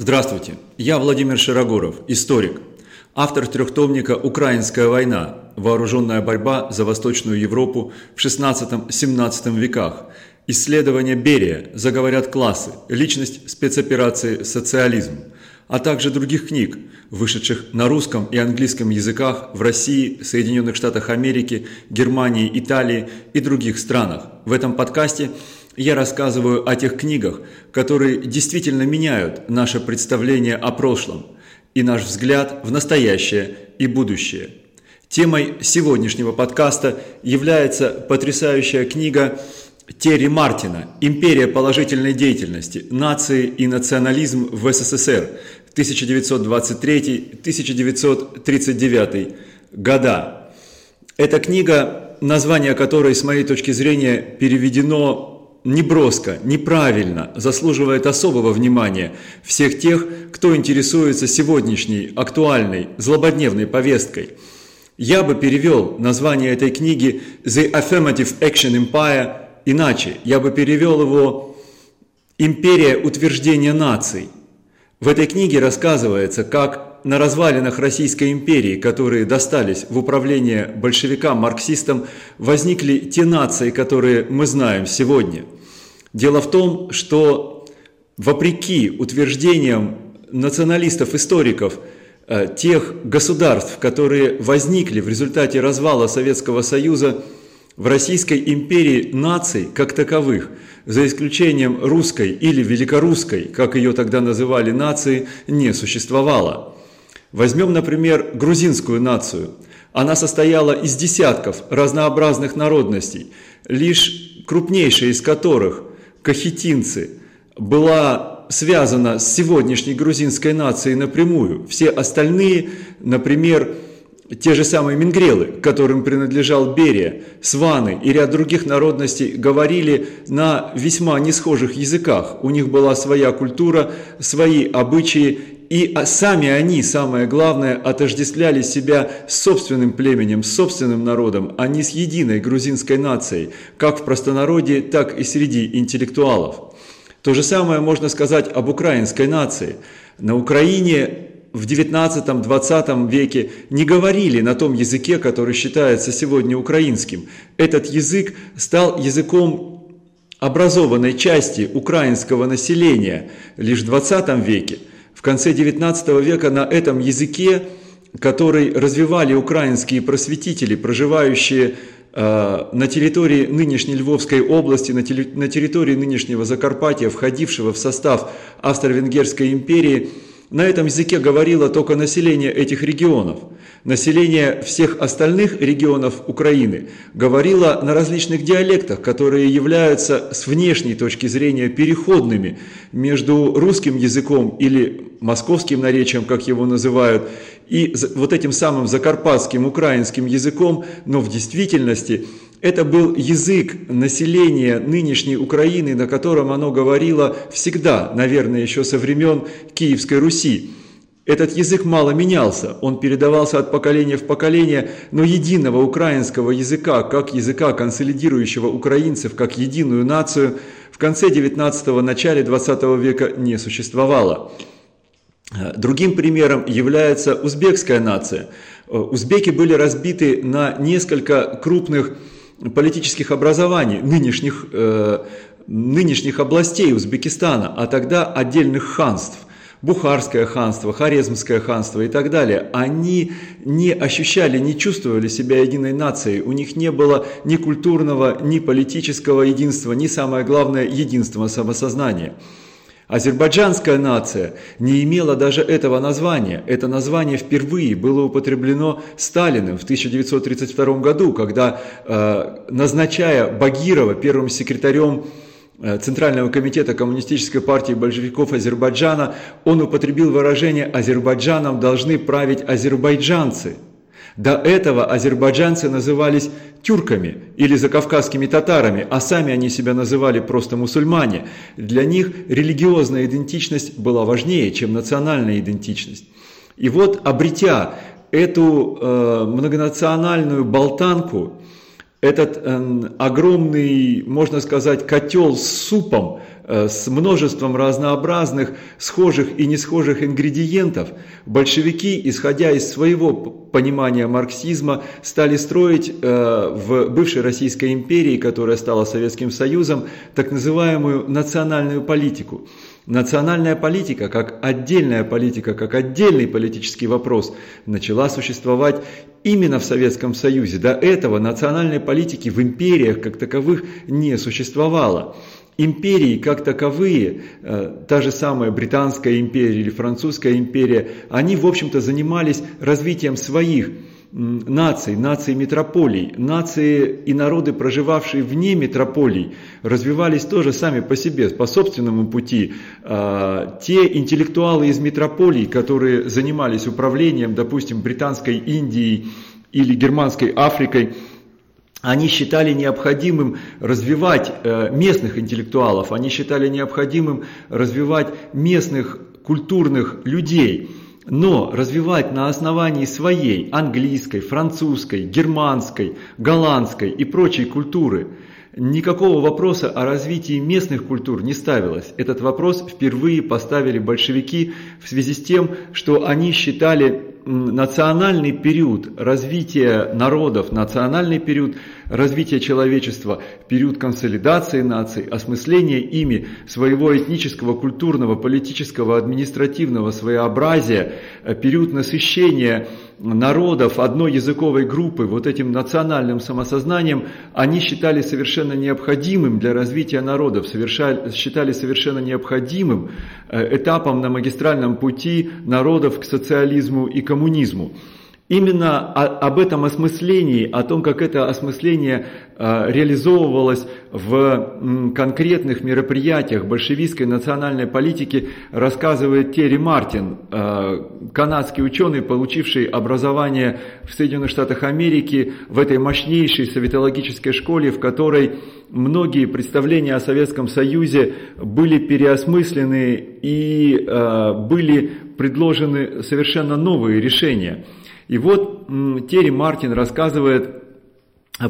Здравствуйте, я Владимир Широгоров, историк, автор трехтомника «Украинская война. Вооруженная борьба за Восточную Европу в XVI-XVII веках», исследования Берия «Заговорят классы. Личность спецоперации «Социализм», а также других книг, вышедших на русском и английском языках в России, Соединенных Штатах Америки, Германии, Италии и других странах. В этом подкасте – я рассказываю о тех книгах, которые действительно меняют наше представление о прошлом и наш взгляд в настоящее и будущее. Темой сегодняшнего подкаста является потрясающая книга Терри Мартина «Империя положительной деятельности. Нации и национализм в СССР. 1923-1939 года». Эта книга, название которой, с моей точки зрения, переведено неброско, неправильно, заслуживает особого внимания всех тех, кто интересуется сегодняшней, актуальной, злободневной повесткой. Я бы перевел название этой книги «The Affirmative Action Empire» иначе. Я бы перевел его «Империя утверждения наций». В этой книге рассказывается, как на развалинах Российской империи, которые достались в управление большевикам-марксистам, возникли те нации, которые мы знаем сегодня – Дело в том, что вопреки утверждениям националистов-историков э, тех государств, которые возникли в результате развала Советского Союза, в Российской империи наций как таковых, за исключением русской или великорусской, как ее тогда называли нации, не существовало. Возьмем, например, грузинскую нацию. Она состояла из десятков разнообразных народностей, лишь крупнейшая из которых кахетинцы была связана с сегодняшней грузинской нацией напрямую. Все остальные, например, те же самые мингрелы, которым принадлежал Берия, сваны и ряд других народностей говорили на весьма несхожих языках. У них была своя культура, свои обычаи, и сами они, самое главное, отождествляли себя с собственным племенем, с собственным народом, а не с единой грузинской нацией, как в простонародье, так и среди интеллектуалов. То же самое можно сказать об украинской нации. На Украине в 19-20 веке не говорили на том языке, который считается сегодня украинским. Этот язык стал языком образованной части украинского населения лишь в 20 веке. В конце XIX века на этом языке, который развивали украинские просветители, проживающие э, на территории нынешней Львовской области, на территории нынешнего Закарпатья, входившего в состав Австро-Венгерской империи – на этом языке говорило только население этих регионов. Население всех остальных регионов Украины говорило на различных диалектах, которые являются с внешней точки зрения переходными между русским языком или московским наречием, как его называют, и вот этим самым закарпатским украинским языком, но в действительности это был язык населения нынешней Украины, на котором оно говорило всегда, наверное, еще со времен Киевской Руси. Этот язык мало менялся, он передавался от поколения в поколение, но единого украинского языка, как языка консолидирующего украинцев, как единую нацию, в конце 19-го, начале 20 века не существовало. Другим примером является узбекская нация. Узбеки были разбиты на несколько крупных политических образований нынешних, э, нынешних областей Узбекистана, а тогда отдельных ханств. Бухарское ханство, Хорезмское ханство и так далее, они не ощущали, не чувствовали себя единой нацией. У них не было ни культурного, ни политического единства, ни самое главное единства самосознания. Азербайджанская нация не имела даже этого названия. Это название впервые было употреблено Сталиным в 1932 году, когда, э, назначая Багирова первым секретарем э, Центрального комитета Коммунистической партии большевиков Азербайджана, он употребил выражение «Азербайджаном должны править азербайджанцы». До этого азербайджанцы назывались тюрками или закавказскими татарами, а сами они себя называли просто мусульмане. Для них религиозная идентичность была важнее, чем национальная идентичность. И вот, обретя эту э, многонациональную болтанку, этот э, огромный, можно сказать, котел с супом, э, с множеством разнообразных схожих и не схожих ингредиентов, большевики, исходя из своего понимания марксизма, стали строить э, в бывшей Российской империи, которая стала Советским Союзом, так называемую национальную политику. Национальная политика, как отдельная политика, как отдельный политический вопрос, начала существовать именно в Советском Союзе. До этого национальной политики в империях как таковых не существовало. Империи как таковые, э, та же самая Британская империя или Французская империя, они, в общем-то, занимались развитием своих наций, наций метрополий, нации и народы, проживавшие вне метрополий, развивались тоже сами по себе, по собственному пути. А, те интеллектуалы из метрополий, которые занимались управлением, допустим, британской Индией или германской Африкой, они считали необходимым развивать э, местных интеллектуалов, они считали необходимым развивать местных культурных людей – но развивать на основании своей английской, французской, германской, голландской и прочей культуры никакого вопроса о развитии местных культур не ставилось. Этот вопрос впервые поставили большевики в связи с тем, что они считали национальный период развития народов, национальный период развития человечества, период консолидации наций, осмысления ими своего этнического, культурного, политического, административного своеобразия, э, период насыщения народов одной языковой группы вот этим национальным самосознанием, они считали совершенно необходимым для развития народов, считали совершенно необходимым э, этапом на магистральном пути народов к социализму и коммунизму. Именно об этом осмыслении, о том, как это осмысление а, реализовывалось в конкретных мероприятиях большевистской национальной политики, рассказывает Терри Мартин, а, канадский ученый, получивший образование в Соединенных Штатах Америки в этой мощнейшей советологической школе, в которой многие представления о Советском Союзе были переосмыслены и а, были предложены совершенно новые решения – и вот Терри Мартин рассказывает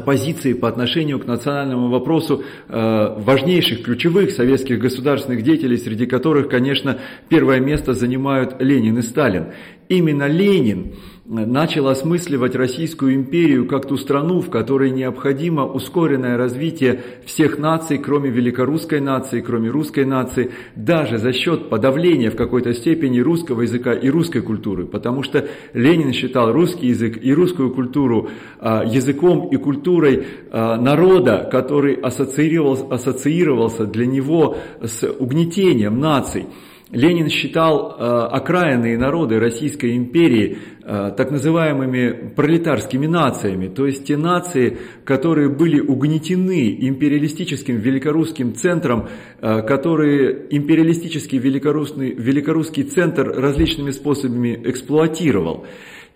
позиции по отношению к национальному вопросу э, важнейших, ключевых советских государственных деятелей, среди которых, конечно, первое место занимают Ленин и Сталин. Именно Ленин начал осмысливать Российскую империю как ту страну, в которой необходимо ускоренное развитие всех наций, кроме великорусской нации, кроме русской нации, даже за счет подавления в какой-то степени русского языка и русской культуры. Потому что Ленин считал русский язык и русскую культуру а, языком и культурой а, народа, который ассоциировался, ассоциировался для него с угнетением наций. Ленин считал э, окраинные народы Российской империи э, так называемыми пролетарскими нациями, то есть те нации, которые были угнетены империалистическим великорусским центром, э, которые империалистический великорусский, великорусский центр различными способами эксплуатировал.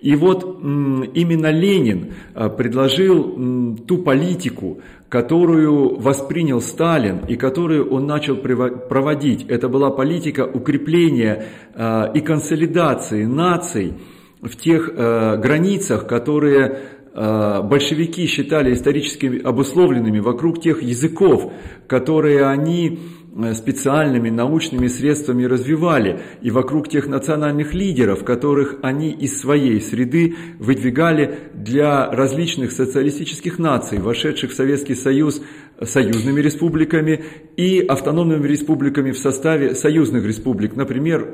И вот именно Ленин предложил ту политику, которую воспринял Сталин и которую он начал проводить. Это была политика укрепления э, и консолидации наций в тех э, границах, которые э, большевики считали исторически обусловленными вокруг тех языков, которые они специальными научными средствами развивали и вокруг тех национальных лидеров, которых они из своей среды выдвигали для различных социалистических наций, вошедших в Советский Союз союзными республиками и автономными республиками в составе союзных республик. Например,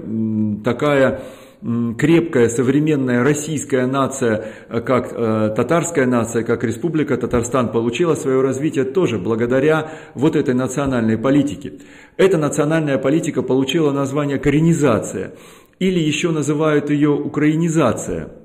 такая крепкая современная российская нация, э, как э, татарская нация, как Республика Татарстан получила свое развитие тоже благодаря вот этой национальной политике. Эта национальная политика получила название коренизация или еще называют ее украинизация –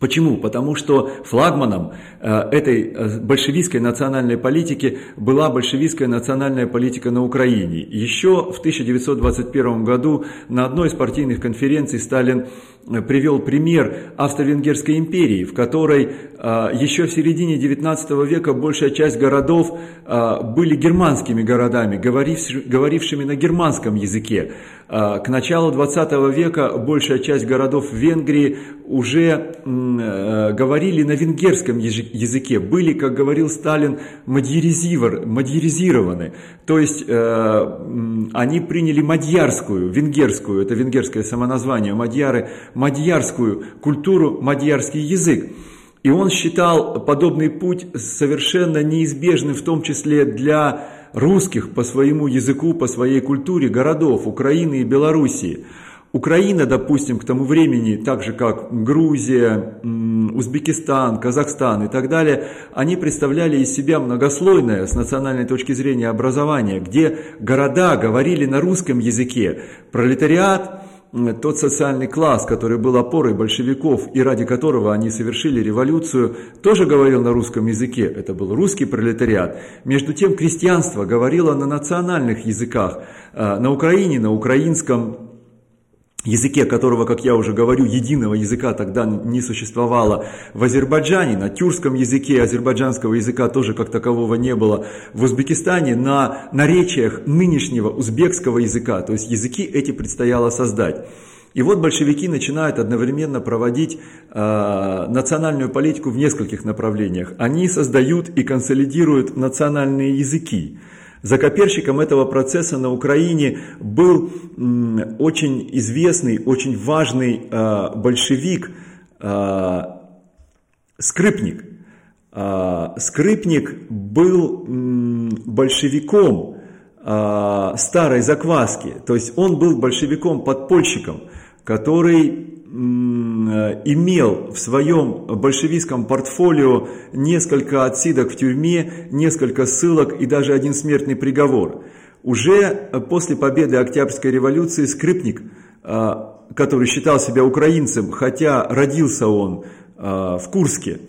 Почему? Потому что флагманом э, этой э, большевистской национальной политики была большевистская национальная политика на Украине. Еще в 1921 году на одной из партийных конференций Сталин э, привел пример Австро-Венгерской империи, в которой еще в середине 19 века большая часть городов были германскими городами, говорившими на германском языке. К началу 20 века большая часть городов Венгрии уже говорили на венгерском языке, были, как говорил Сталин, мадьяризированы. То есть они приняли мадьярскую, венгерскую, это венгерское самоназвание, мадьяры, мадьярскую культуру, мадьярский язык. И он считал подобный путь совершенно неизбежным, в том числе для русских по своему языку, по своей культуре городов Украины и Белоруссии. Украина, допустим, к тому времени, так же как Грузия, Узбекистан, Казахстан и так далее, они представляли из себя многослойное с национальной точки зрения образование, где города говорили на русском языке. Пролетариат тот социальный класс, который был опорой большевиков и ради которого они совершили революцию, тоже говорил на русском языке, это был русский пролетариат. Между тем крестьянство говорило на национальных языках, э, на Украине, на украинском, языке которого, как я уже говорю, единого языка тогда не существовало. В Азербайджане на тюркском языке азербайджанского языка тоже как такового не было. В Узбекистане на наречиях нынешнего узбекского языка, то есть языки эти предстояло создать. И вот большевики начинают одновременно проводить э, национальную политику в нескольких направлениях. Они создают и консолидируют национальные языки. Закоперщиком этого процесса на Украине был очень известный, очень важный э, большевик э, Скрипник. Э, Скрипник был большевиком старой закваски, то есть он был большевиком-подпольщиком, который имел в своем большевистском портфолио несколько отсидок в тюрьме, несколько ссылок и даже один смертный приговор. Уже после победы Октябрьской революции Скрипник, э, который считал себя украинцем, хотя родился он э, в Курске,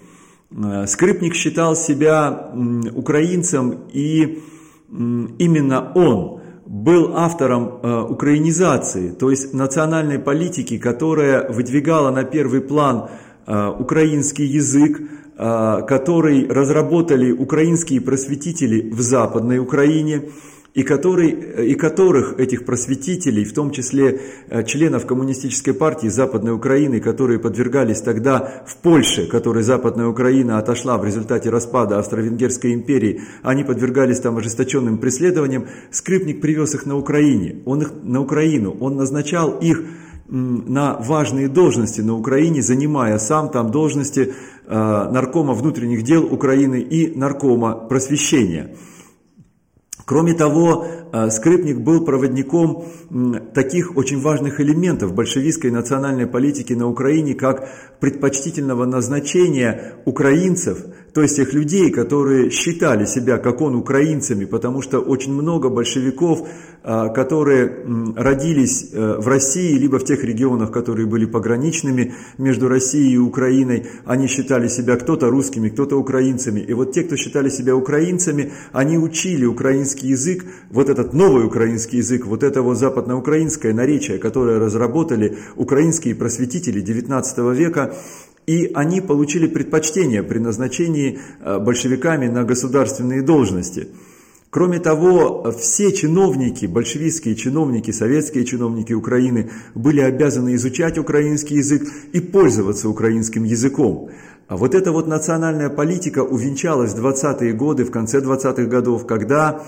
Скрипник считал себя украинцем и именно он – был автором э, украинизации, то есть национальной политики, которая выдвигала на первый план э, украинский язык, э, который разработали украинские просветители в Западной Украине – и, который, и которых, этих просветителей, в том числе э, членов Коммунистической партии Западной Украины, которые подвергались тогда в Польше, которой Западная Украина отошла в результате распада Австро-Венгерской империи, они подвергались там ожесточенным преследованиям, Скрипник привез их на Украине, он их на Украину, он назначал их на важные должности на Украине, занимая сам там должности э, наркома внутренних дел Украины и наркома просвещения. Кроме того, Скрипник был проводником таких очень важных элементов большевистской национальной политики на Украине, как предпочтительного назначения украинцев, то есть тех людей, которые считали себя, как он, украинцами, потому что очень много большевиков, э, которые родились э, в России, либо в тех регионах, которые были пограничными между Россией и Украиной, они считали себя кто-то русскими, кто-то украинцами. И вот те, кто считали себя украинцами, они учили украинский язык, вот этот новый украинский язык, вот это вот западноукраинское наречие, которое разработали украинские просветители XIX века, и они получили предпочтение при назначении э, большевиками на государственные должности. Кроме того, все чиновники, большевистские чиновники, советские чиновники Украины были обязаны изучать украинский язык и пользоваться украинским языком. А вот эта вот национальная политика увенчалась в 20-е годы, в конце 20-х годов, когда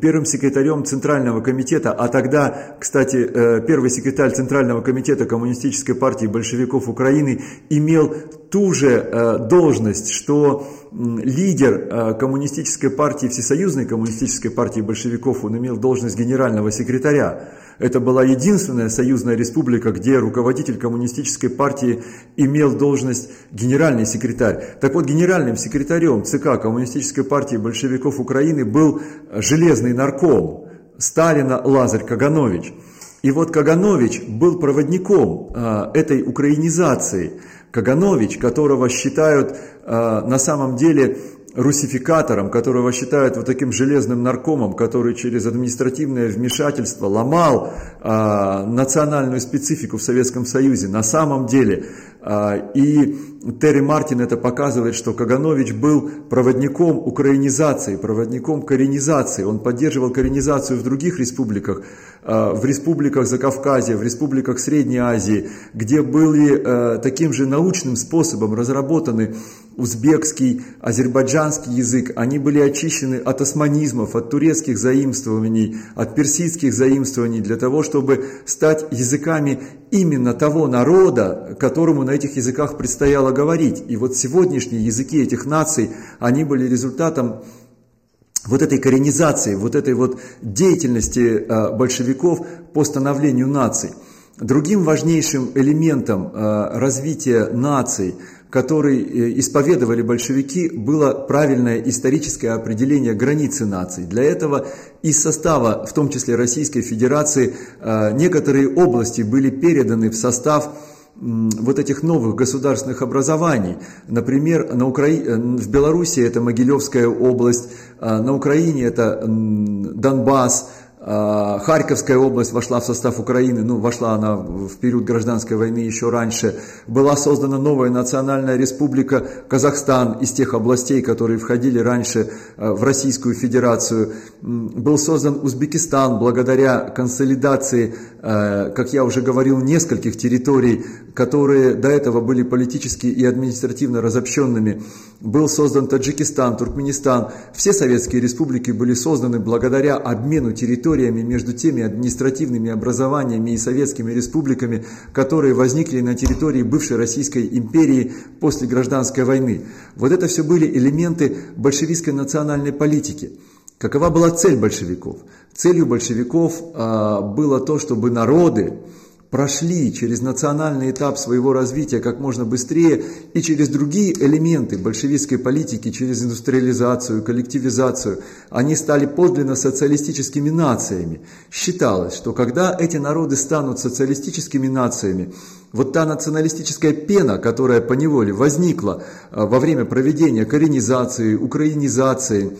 первым секретарем Центрального комитета, а тогда, кстати, э, первый секретарь Центрального комитета Коммунистической партии большевиков Украины имел ту же э, должность, что лидер э, Коммунистической партии, Всесоюзной Коммунистической партии большевиков, он имел должность генерального секретаря. Это была единственная союзная республика, где руководитель коммунистической партии имел должность генеральный секретарь. Так вот, генеральным секретарем ЦК Коммунистической партии большевиков Украины был железный нарком Сталина Лазарь Каганович. И вот Каганович был проводником э, этой украинизации. Каганович, которого считают э, на самом деле русификатором, которого считают вот таким железным наркомом, который через административное вмешательство ломал а, национальную специфику в Советском Союзе. На самом деле а, и Терри Мартин это показывает, что Каганович был проводником украинизации, проводником коренизации. Он поддерживал коренизацию в других республиках, а, в республиках Закавказья, в республиках Средней Азии, где были а, таким же научным способом разработаны узбекский, азербайджанский язык, они были очищены от османизмов, от турецких заимствований, от персидских заимствований, для того, чтобы стать языками именно того народа, которому на этих языках предстояло говорить. И вот сегодняшние языки этих наций, они были результатом вот этой коренизации, вот этой вот деятельности э, большевиков по становлению наций. Другим важнейшим элементом э, развития наций который э, исповедовали большевики, было правильное историческое определение границы наций. Для этого из состава, в том числе Российской Федерации, э, некоторые области были переданы в состав вот этих новых государственных образований. Например, на Укра... Э, в Беларуси это Могилевская область, на Украине это Донбасс, а, Харьковская область вошла в состав Украины, ну, вошла она в период гражданской войны еще раньше. Была создана новая национальная республика Казахстан из тех областей, которые входили раньше а, в Российскую Федерацию. Был создан Узбекистан благодаря консолидации, а, как я уже говорил, нескольких территорий, которые до этого были политически и административно разобщенными. Был создан Таджикистан, Туркменистан. Все советские республики были созданы благодаря обмену территориями между теми административными образованиями и советскими республиками, которые возникли на территории бывшей Российской империи после гражданской войны. Вот это все были элементы большевистской национальной политики. Какова была цель большевиков? Целью большевиков а, было то, чтобы народы, прошли через национальный этап своего развития как можно быстрее и через другие элементы большевистской политики, через индустриализацию, коллективизацию, они стали подлинно социалистическими нациями. Считалось, что когда эти народы станут социалистическими нациями, вот та националистическая пена, которая по неволе возникла а, во время проведения коренизации, украинизации,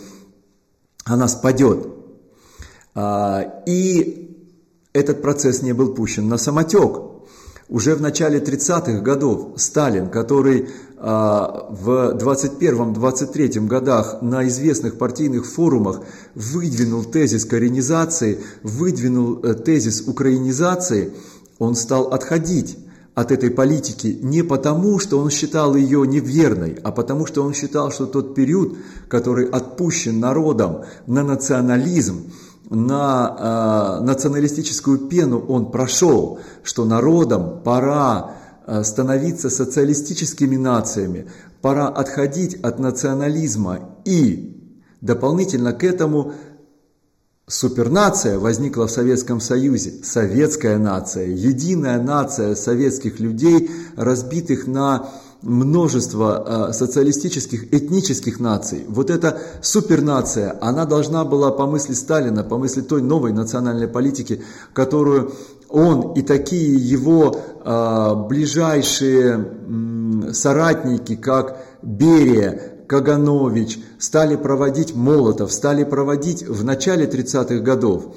она спадет. А, и этот процесс не был пущен на самотек. Уже в начале 30-х годов Сталин, который а, в 21-23 годах на известных партийных форумах выдвинул тезис коренизации, выдвинул э, тезис украинизации, он стал отходить от этой политики не потому, что он считал ее неверной, а потому, что он считал, что тот период, который отпущен народом на национализм, на э, националистическую пену он прошел, что народам пора э, становиться социалистическими нациями, пора отходить от национализма. И дополнительно к этому супернация возникла в Советском Союзе, советская нация, единая нация советских людей, разбитых на множество э, социалистических этнических наций. Вот эта супернация, она должна была по мысли Сталина, по мысли той новой национальной политики, которую он и такие его э, ближайшие соратники, как Берия, Каганович, стали проводить Молотов, стали проводить в начале 30-х годов.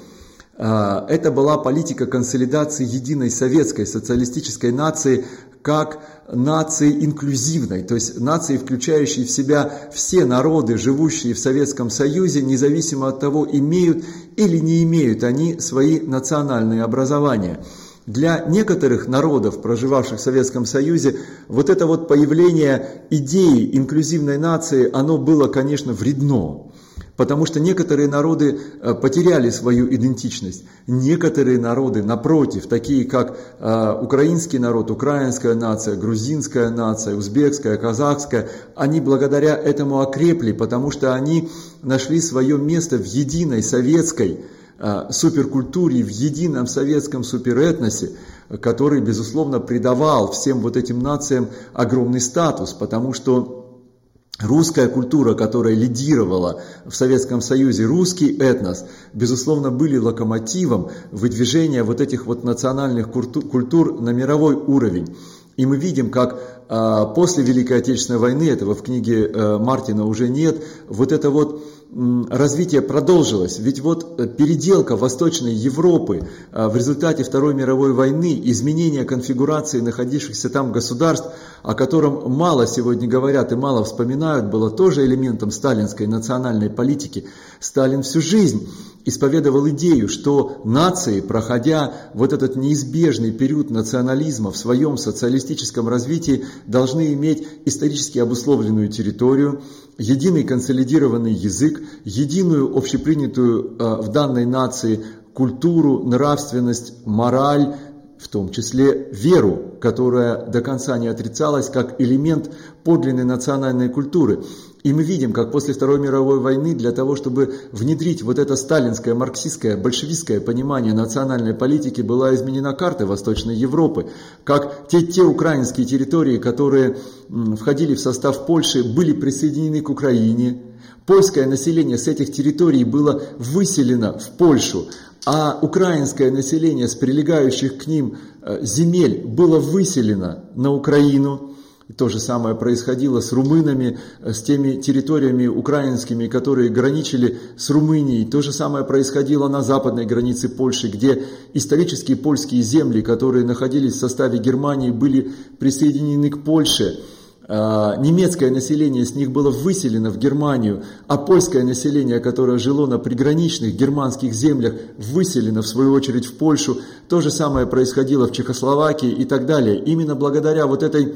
Э, это была политика консолидации единой советской социалистической нации, как нации инклюзивной, то есть нации, включающей в себя все народы, живущие в Советском Союзе, независимо от того, имеют или не имеют они свои национальные образования. Для некоторых народов, проживавших в Советском Союзе, вот это вот появление идеи инклюзивной нации, оно было, конечно, вредно. Потому что некоторые народы э, потеряли свою идентичность. Некоторые народы, напротив, такие как э, украинский народ, украинская нация, грузинская нация, узбекская, казахская, они благодаря этому окрепли, потому что они нашли свое место в единой советской э, суперкультуре, в едином советском суперэтносе, который, безусловно, придавал всем вот этим нациям огромный статус, потому что Русская культура, которая лидировала в Советском Союзе, русский этнос, безусловно, были локомотивом выдвижения вот этих вот национальных культур на мировой уровень. И мы видим, как а, после Великой Отечественной войны, этого в книге а, Мартина уже нет, вот это вот развитие продолжилось. Ведь вот э, переделка Восточной Европы а, в результате Второй мировой войны, изменение конфигурации находившихся там государств, о котором мало сегодня говорят и мало вспоминают, было тоже элементом сталинской национальной политики. Сталин всю жизнь исповедовал идею, что нации, проходя вот этот неизбежный период национализма в своем социалистическом развитии, должны иметь исторически обусловленную территорию, единый консолидированный язык, единую общепринятую э, в данной нации культуру, нравственность, мораль, в том числе веру, которая до конца не отрицалась как элемент подлинной национальной культуры. И мы видим, как после Второй мировой войны для того, чтобы внедрить вот это сталинское, марксистское, большевистское понимание национальной политики, была изменена карта Восточной Европы. Как те, те украинские территории, которые входили в состав Польши, были присоединены к Украине. Польское население с этих территорий было выселено в Польшу, а украинское население с прилегающих к ним э, земель было выселено на Украину. То же самое происходило с румынами, э, с теми территориями украинскими, которые граничили с Румынией. То же самое происходило на западной границе Польши, где исторические польские земли, которые находились в составе Германии, были присоединены к Польше. А, немецкое население с них было выселено в Германию, а польское население, которое жило на приграничных германских землях, выселено в свою очередь в Польшу. То же самое происходило в Чехословакии и так далее. Именно благодаря вот этой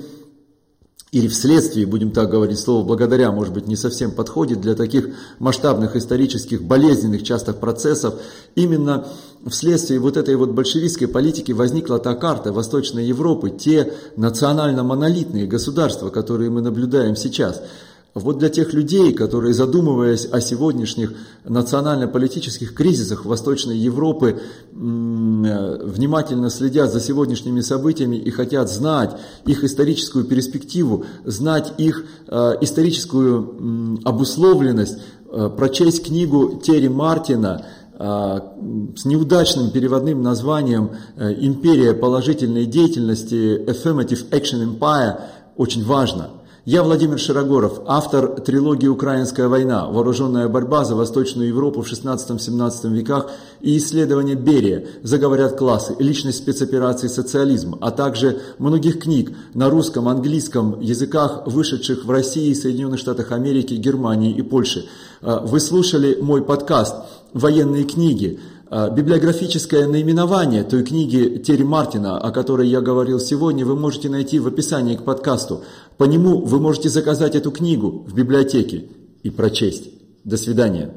или вследствие, будем так говорить, слово «благодаря», может быть, не совсем подходит для таких масштабных исторических, болезненных часто процессов, именно вследствие вот этой вот большевистской политики возникла та карта Восточной Европы, те национально-монолитные государства, которые мы наблюдаем сейчас – вот для тех людей, которые, задумываясь о сегодняшних национально-политических кризисах Восточной Европы, внимательно следят за сегодняшними событиями и хотят знать их историческую перспективу, знать их э, историческую обусловленность, э, прочесть книгу Терри Мартина э, с неудачным переводным названием «Империя положительной деятельности» Affirmative Action Empire очень важно – я Владимир Широгоров, автор трилогии «Украинская война. Вооруженная борьба за Восточную Европу в 16-17 веках» и исследования Берия «Заговорят классы. Личность спецоперации социализм», а также многих книг на русском, английском языках, вышедших в России, Соединенных Штатах Америки, Германии и Польше. А, вы слушали мой подкаст «Военные книги». А, библиографическое наименование той книги Терри Мартина, о которой я говорил сегодня, вы можете найти в описании к подкасту. По нему вы можете заказать эту книгу в библиотеке и прочесть. До свидания.